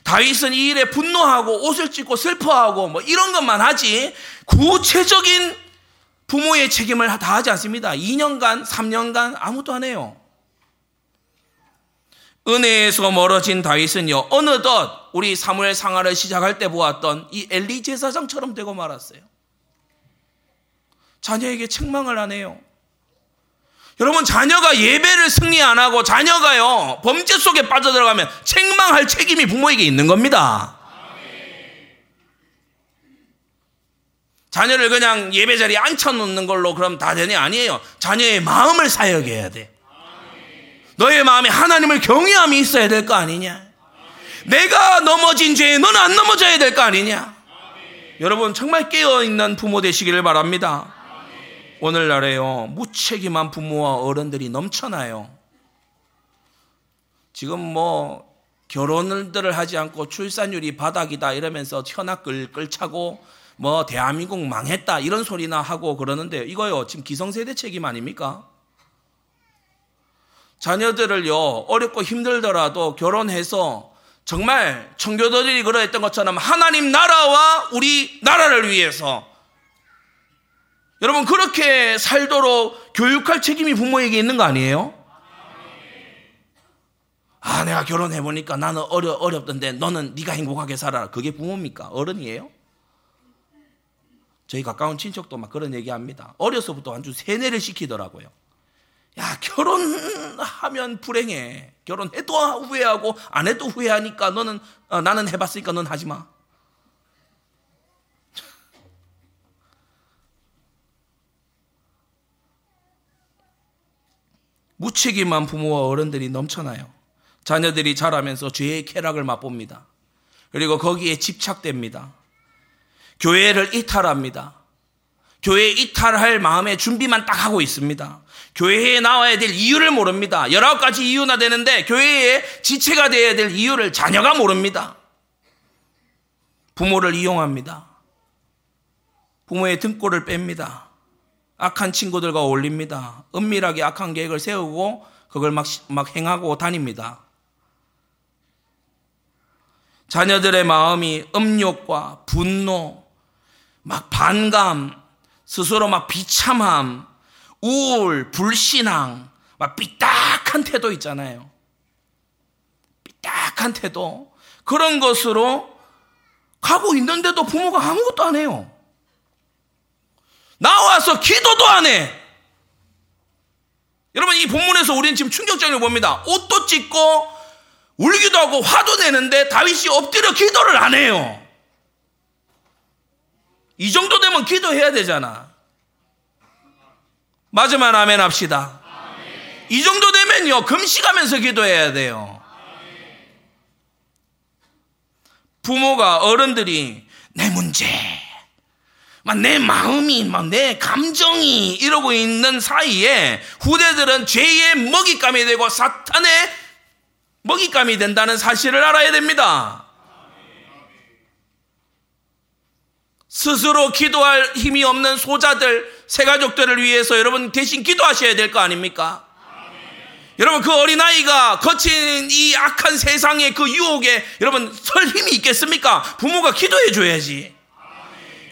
다윗은 이 일에 분노하고 옷을 찢고 슬퍼하고 뭐 이런 것만 하지 구체적인 부모의 책임을 다 하지 않습니다. 2년간, 3년간 아무도 안 해요. 은혜에서 멀어진 다윗은요, 어느덧 우리 사무엘 상하를 시작할 때 보았던 이 엘리 제사장처럼 되고 말았어요. 자녀에게 책망을 안 해요. 여러분 자녀가 예배를 승리 안 하고 자녀가요 범죄 속에 빠져들어가면 책망할 책임이 부모에게 있는 겁니다. 자녀를 그냥 예배 자리에 앉혀놓는 걸로 그럼 다 되니 아니에요. 자녀의 마음을 사역해야 돼. 너의 마음에 하나님을 경외함이 있어야 될 거 아니냐? 내가 넘어진 죄에 너는 안 넘어져야 될 거 아니냐? 여러분 정말 깨어 있는 부모 되시기를 바랍니다. 오늘날에요, 무책임한 부모와 어른들이 넘쳐나요. 지금 뭐, 결혼들을 하지 않고 출산율이 바닥이다 이러면서 현악 끌끌 차고 뭐 대한민국 망했다 이런 소리나 하고 그러는데요. 이거요 지금 기성세대 책임 아닙니까? 자녀들을요 어렵고 힘들더라도 결혼해서 정말 청교도들이 그러했던 것처럼 하나님 나라와 우리 나라를 위해서 여러분 그렇게 살도록 교육할 책임이 부모에게 있는 거 아니에요? 아 내가 결혼해 보니까 나는 어려 어렵던데 너는 네가 행복하게 살아라. 그게 부모입니까? 어른이에요? 저희 가까운 친척도 막 그런 얘기합니다. 어려서부터 아주 세뇌를 시키더라고요. 야 결혼하면 불행해. 결혼해도 후회하고 안 해도 후회하니까 너는 어, 나는 해봤으니까 넌 하지 마. 무책임한 부모와 어른들이 넘쳐나요. 자녀들이 자라면서 죄의 쾌락을 맛봅니다. 그리고 거기에 집착됩니다. 교회를 이탈합니다. 교회 이탈할 마음의 준비만 딱 하고 있습니다. 교회에 나와야 될 이유를 모릅니다. 여러 가지 이유나 되는데 교회의 지체가 되어야 될 이유를 자녀가 모릅니다. 부모를 이용합니다. 부모의 등골을 뺍니다. 악한 친구들과 어울립니다. 은밀하게 악한 계획을 세우고 그걸 막, 막 행하고 다닙니다. 자녀들의 마음이 음욕과 분노, 막 반감, 스스로 막 비참함, 우울, 불신앙, 막 삐딱한 태도 있잖아요. 삐딱한 태도. 그런 것으로 가고 있는데도 부모가 아무것도 안 해요. 나와서 기도도 안 해. 여러분, 이 본문에서 우리는 지금 충격적인 걸 봅니다. 옷도 찢고, 울기도 하고 화도 내는데 다윗이 엎드려 기도를 안 해요. 이 정도 되면 기도해야 되잖아. 맞으면 아멘 합시다. 이 정도 되면요, 금식하면서 기도해야 돼요. 부모가, 어른들이 내 문제, 내 마음이, 내 감정이 이러고 있는 사이에 후대들은 죄의 먹잇감이 되고 사탄의 먹잇감이 된다는 사실을 알아야 됩니다. 스스로 기도할 힘이 없는 소자들, 새가족들을 위해서 여러분 대신 기도하셔야 될 거 아닙니까? 여러분 그 어린아이가 거친 이 악한 세상의 그 유혹에 여러분 설 힘이 있겠습니까? 부모가 기도해 줘야지.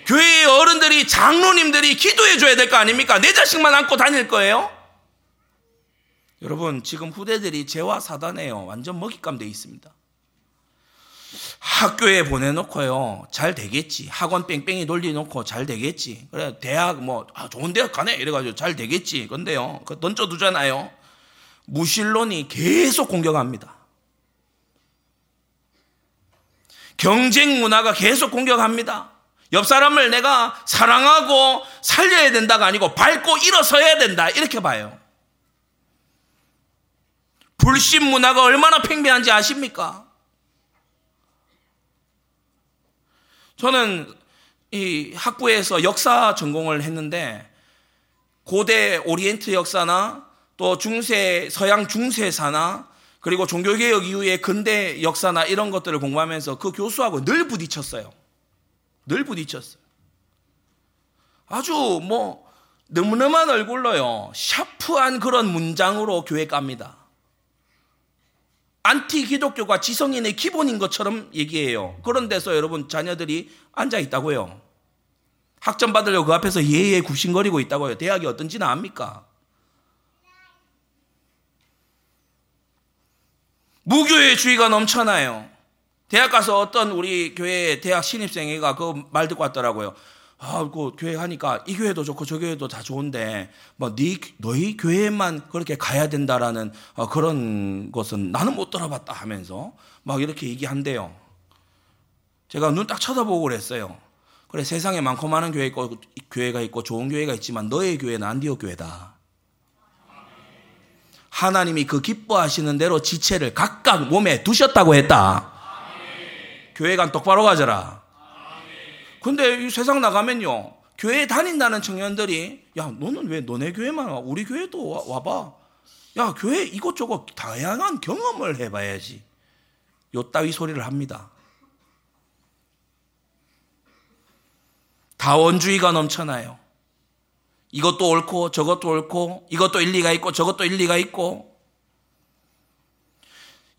교회의 어른들이 장로님들이 기도해 줘야 될 거 아닙니까? 내 자식만 안고 다닐 거예요? 여러분 지금 후대들이 죄와 사단에요. 완전 먹잇감 돼 있습니다. 학교에 보내놓고요. 잘 되겠지. 학원 뺑뺑이 돌려놓고 잘 되겠지. 그래, 대학 뭐, 아, 좋은 대학 가네. 이래가지고 잘 되겠지. 근데요. 그 던져두잖아요. 무신론이 계속 공격합니다. 경쟁 문화가 계속 공격합니다. 옆 사람을 내가 사랑하고 살려야 된다가 아니고 밟고 일어서야 된다. 이렇게 봐요. 불신 문화가 얼마나 팽배한지 아십니까? 저는 이 학부에서 역사 전공을 했는데 고대 오리엔트 역사나 또 중세 서양 중세사나 그리고 종교개혁 이후의 근대 역사나 이런 것들을 공부하면서 그 교수하고 늘 부딪혔어요. 늘 부딪혔어요. 아주 뭐 너무너무한 얼굴로요. 샤프한 그런 문장으로 교회 갑니다. 안티 기독교가 지성인의 기본인 것처럼 얘기해요. 그런 데서 여러분 자녀들이 앉아 있다고요. 학점 받으려고 그 앞에서 예예 굽신거리고 있다고요. 대학이 어떤지는 압니까? 무교회주의가 넘쳐나요. 대학 가서 어떤 우리 교회 대학 신입생애가 그 말 듣고 왔더라고요. 아, 그 교회 하니까 이 교회도 좋고 저 교회도 다 좋은데 뭐 네, 너희 교회만 그렇게 가야 된다라는 어, 그런 것은 나는 못 들어봤다 하면서 막 이렇게 얘기한대요. 제가 눈 딱 쳐다보고 그랬어요. 그래 세상에 많고 많은 교회 있고 교회가 있고 좋은 교회가 있지만 너의 교회는 안디옥 교회다. 하나님이 그 기뻐하시는 대로 지체를 각각 몸에 두셨다고 했다. 교회관 똑바로 가져라. 근데 이 세상 나가면요. 교회 다닌다는 청년들이 야 너는 왜 너네 교회만 와? 우리 교회도 와, 와봐. 야 교회 이것저것 다양한 경험을 해봐야지. 요 따위 소리를 합니다. 다원주의가 넘쳐나요. 이것도 옳고 저것도 옳고 이것도 일리가 있고 저것도 일리가 있고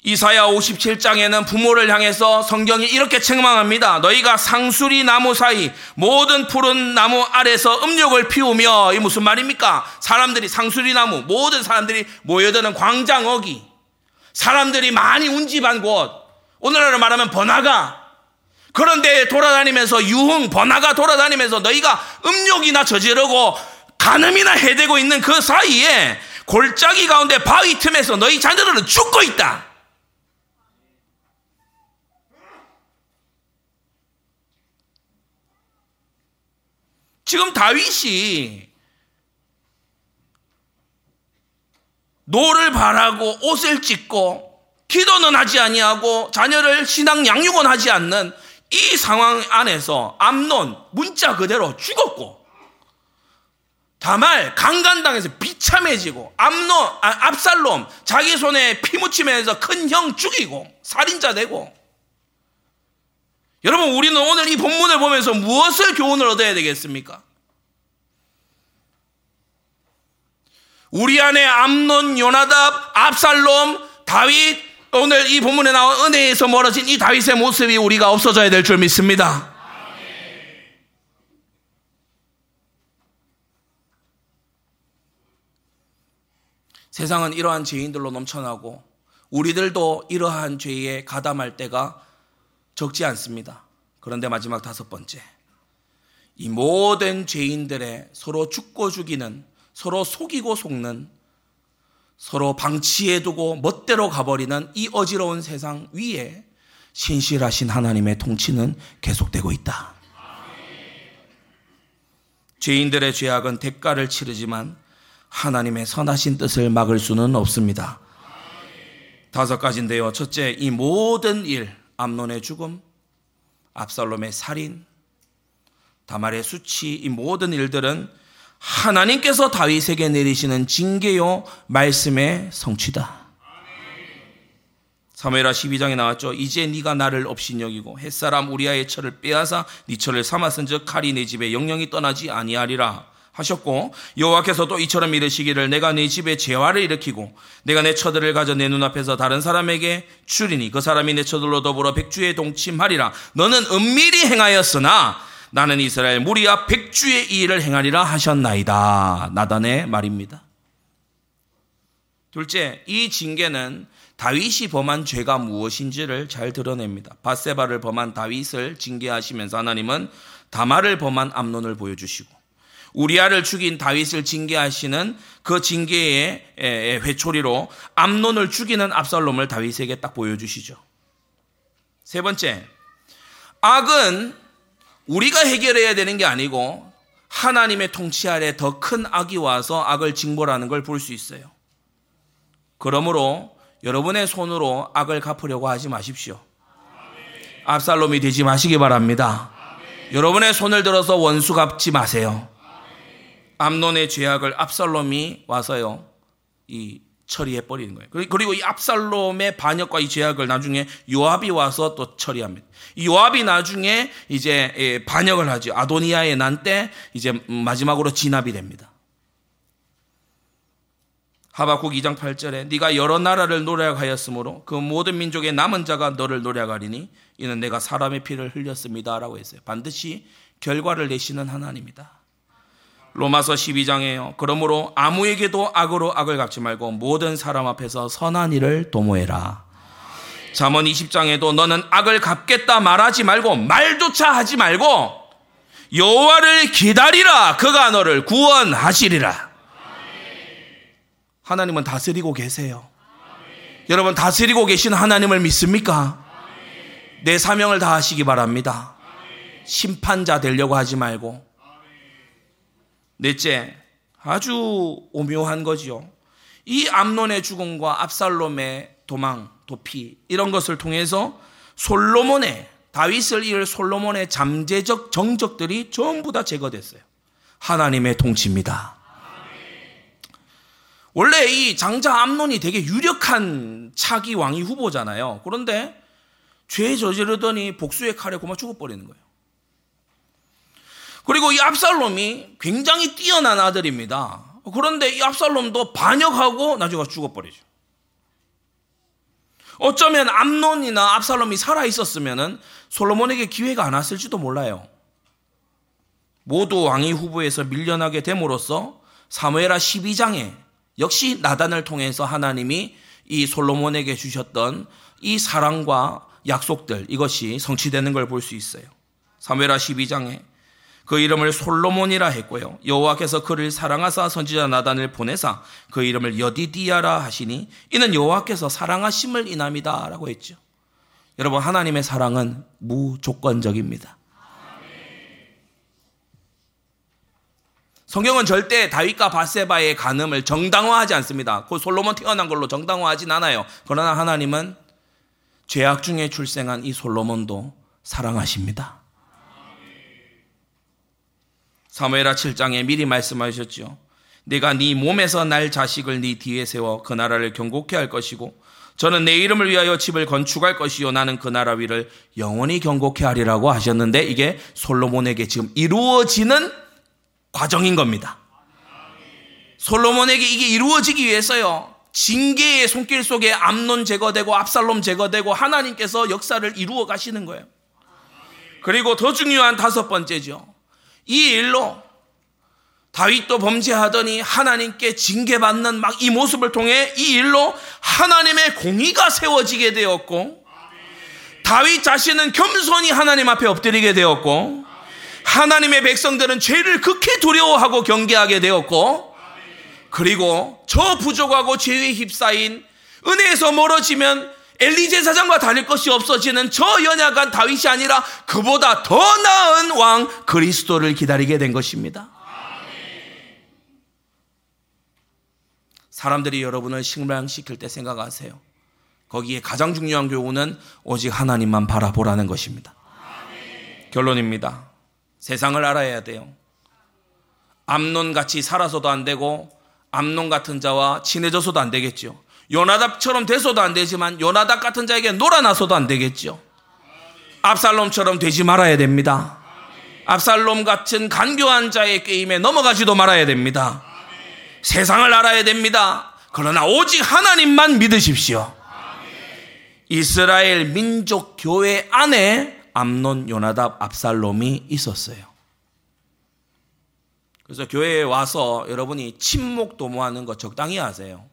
이사야 57장에는 부모를 향해서 성경이 이렇게 책망합니다. 너희가 상수리 나무 사이 모든 푸른 나무 아래서 음욕을 피우며 이 무슨 말입니까? 사람들이 상수리 나무 모든 사람들이 모여드는 광장 어기 사람들이 많이 운집한 곳 오늘날로 말하면 번화가 그런데 돌아다니면서 유흥 번화가 돌아다니면서 너희가 음욕이나 저지르고 간음이나 해대고 있는 그 사이에 골짜기 가운데 바위 틈에서 너희 자녀들은 죽고 있다. 지금 다윗이 노를 발하고 옷을 찢고 기도는 하지 아니하고 자녀를 신앙 양육은 하지 않는 이 상황 안에서 암논 문자 그대로 죽었고 다말 강간당해서 비참해지고 암론 아, 압살롬 자기 손에 피 묻히면서 큰 형 죽이고 살인자 되고 여러분 우리는 오늘 이 본문을 보면서 무엇을 교훈을 얻어야 되겠습니까? 우리 안에 암론, 요나답, 압살롬, 다윗 오늘 이 본문에 나온 은혜에서 멀어진 이 다윗의 모습이 우리가 없어져야 될 줄 믿습니다. 세상은 이러한 죄인들로 넘쳐나고 우리들도 이러한 죄에 가담할 때가 적지 않습니다. 그런데 마지막 다섯 번째. 이 모든 죄인들의 서로 죽고 죽이는 서로 속이고 속는 서로 방치해두고 멋대로 가버리는 이 어지러운 세상 위에 신실하신 하나님의 통치는 계속되고 있다. 죄인들의 죄악은 대가를 치르지만 하나님의 선하신 뜻을 막을 수는 없습니다. 다섯 가지인데요. 첫째, 이 모든 일, 암론의 죽음, 압살롬의 살인, 다말의 수치, 이 모든 일들은 하나님께서 다윗에게 내리시는 징계요 말씀의 성취다. 사무엘하 12장에 나왔죠. 이제 네가 나를 없인 여기고 햇사람 우리아의 철을 빼앗아 네 철을 삼았은즉 칼이 내 집에 영영이 떠나지 아니하리라 하셨고 여호와께서도 이처럼 이르시기를 내가 네 집에 재화를 일으키고 내가 내 처들을 가져 내 눈앞에서 다른 사람에게 주리니 그 사람이 내 처들로 더불어 백주에 동침하리라 너는 은밀히 행하였으나 나는 이스라엘 무리와 백주의 일을 행하리라 하셨나이다. 나단의 말입니다. 둘째, 이 징계는 다윗이 범한 죄가 무엇인지를 잘 드러냅니다. 바세바를 범한 다윗을 징계하시면서 하나님은 다마를 범한 암론을 보여주시고 우리아를 죽인 다윗을 징계하시는 그 징계의 회초리로 암론을 죽이는 압살롬을 다윗에게 딱 보여주시죠. 세 번째, 악은 우리가 해결해야 되는 게 아니고 하나님의 통치 아래 더 큰 악이 와서 악을 징벌하는 걸 볼 수 있어요. 그러므로 여러분의 손으로 악을 갚으려고 하지 마십시오. 압살롬이 되지 마시기 바랍니다. 여러분의 손을 들어서 원수 갚지 마세요. 암론의 죄악을 압살롬이 와서요. 이 처리해 버리는 거예요. 그리고 이 압살롬의 반역과 이 죄악을 나중에 요압이 와서 또 처리합니다. 이 요압이 나중에 이제 예, 반역을 하죠. 아도니아의 난 때 이제 마지막으로 진압이 됩니다. 하박국 2장 8절에 네가 여러 나라를 노략하였으므로 그 모든 민족의 남은 자가 너를 노략하리니 이는 내가 사람의 피를 흘렸습니다라고 했어요. 반드시 결과를 내시는 하나님이다. 로마서 12장에요. 그러므로 아무에게도 악으로 악을 갚지 말고 모든 사람 앞에서 선한 일을 도모해라. 잠언 20장에도 너는 악을 갚겠다 말하지 말고 말조차 하지 말고 여호와를 기다리라 그가 너를 구원하시리라. 하나님은 다스리고 계세요. 여러분 다스리고 계신 하나님을 믿습니까? 내 사명을 다하시기 바랍니다. 심판자 되려고 하지 말고 넷째, 아주 오묘한 거지요. 이 암론의 죽음과 압살롬의 도망, 도피 이런 것을 통해서 솔로몬의 다윗을 이을 솔로몬의 잠재적 정적들이 전부 다 제거됐어요. 하나님의 통치입니다. 원래 이 장자 암론이 되게 유력한 차기 왕위 후보잖아요. 그런데 죄 저지르더니 복수의 칼에 고마 죽어버리는 거예요. 그리고 이 압살롬이 굉장히 뛰어난 아들입니다. 그런데 이 압살롬도 반역하고 나중에 죽어버리죠. 어쩌면 암론이나 압살롬이 살아 있었으면 솔로몬에게 기회가 안 왔을지도 몰라요. 모두 왕위 후보에서 밀려나게 됨으로써 사무엘하 12장에 역시 나단을 통해서 하나님이 이 솔로몬에게 주셨던 이 사랑과 약속들 이것이 성취되는 걸 볼 수 있어요. 사무엘하 12장에 그 이름을 솔로몬이라 했고요. 여호와께서 그를 사랑하사 선지자 나단을 보내사 그 이름을 여디디아라 하시니 이는 여호와께서 사랑하심을 인함이다라고 했죠. 여러분 하나님의 사랑은 무조건적입니다. 성경은 절대 다윗과 바세바의 간음을 정당화하지 않습니다. 그 솔로몬 태어난 걸로 정당화하진 않아요. 그러나 하나님은 죄악 중에 출생한 이 솔로몬도 사랑하십니다. 사무엘하 7장에 미리 말씀하셨죠. 내가 네 몸에서 날 자식을 네 뒤에 세워 그 나라를 경고케 할 것이고 저는 내 이름을 위하여 집을 건축할 것이요 나는 그 나라 위를 영원히 경고케 하리라고 하셨는데 이게 솔로몬에게 지금 이루어지는 과정인 겁니다. 솔로몬에게 이게 이루어지기 위해서요. 징계의 손길 속에 암론 제거되고 압살롬 제거되고 하나님께서 역사를 이루어 가시는 거예요. 그리고 더 중요한 다섯 번째죠. 이 일로 다윗도 범죄하더니 하나님께 징계받는 막 이 모습을 통해 이 일로 하나님의 공의가 세워지게 되었고 다윗 자신은 겸손히 하나님 앞에 엎드리게 되었고 하나님의 백성들은 죄를 극히 두려워하고 경계하게 되었고 그리고 저 부족하고 죄에 휩싸인 은혜에서 멀어지면 엘리제 사장과 다를 것이 없어지는 저 연약한 다윗이 아니라 그보다 더 나은 왕 그리스도를 기다리게 된 것입니다. 사람들이 여러분을 실망시킬 때 생각하세요. 거기에 가장 중요한 교훈은 오직 하나님만 바라보라는 것입니다. 결론입니다. 세상을 알아야 돼요. 암론 같이 살아서도 안 되고 암론 같은 자와 친해져서도 안 되겠죠. 요나답처럼 돼서도 안 되지만 요나답 같은 자에게 놀아나서도 안 되겠죠. 압살롬처럼 되지 말아야 됩니다. 압살롬 같은 간교한 자의 게임에 넘어가지도 말아야 됩니다. 세상을 알아야 됩니다. 그러나 오직 하나님만 믿으십시오. 이스라엘 민족 교회 안에 암론, 요나답, 압살롬이 있었어요. 그래서 교회에 와서 여러분이 침묵 도모하는 거 적당히 하세요.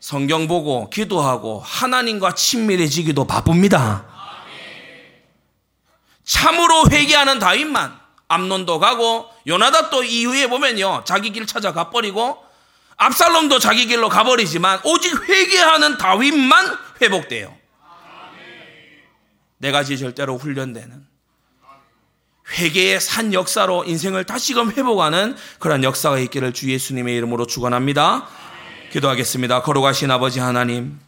성경 보고 기도하고 하나님과 친밀해지기도 바쁩니다. 참으로 회개하는 다윗만 암론도 가고 요나답도 이후에 보면요 자기 길 찾아가 버리고 압살롬도 자기 길로 가버리지만 오직 회개하는 다윗만 회복돼요. 네 가지 절대로 훈련되는 회개의 산 역사로 인생을 다시금 회복하는 그런 역사가 있기를 주 예수님의 이름으로 축원합니다. 기도하겠습니다. 걸어가신 아버지 하나님,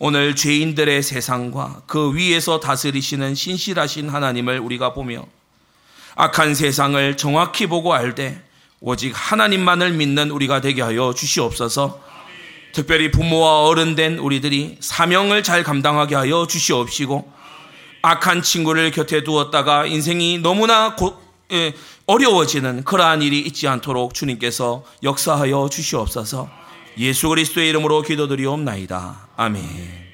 오늘 죄인들의 세상과 그 위에서 다스리시는 신실하신 하나님을 우리가 보며 악한 세상을 정확히 보고 알되 오직 하나님만을 믿는 우리가 되게 하여 주시옵소서. 특별히 부모와 어른 된 우리들이 사명을 잘 감당하게 하여 주시옵시고 악한 친구를 곁에 두었다가 인생이 너무나 고, 예, 어려워지는 그러한 일이 있지 않도록 주님께서 역사하여 주시옵소서. 예수 그리스도의 이름으로 기도드리옵나이다. 아멘.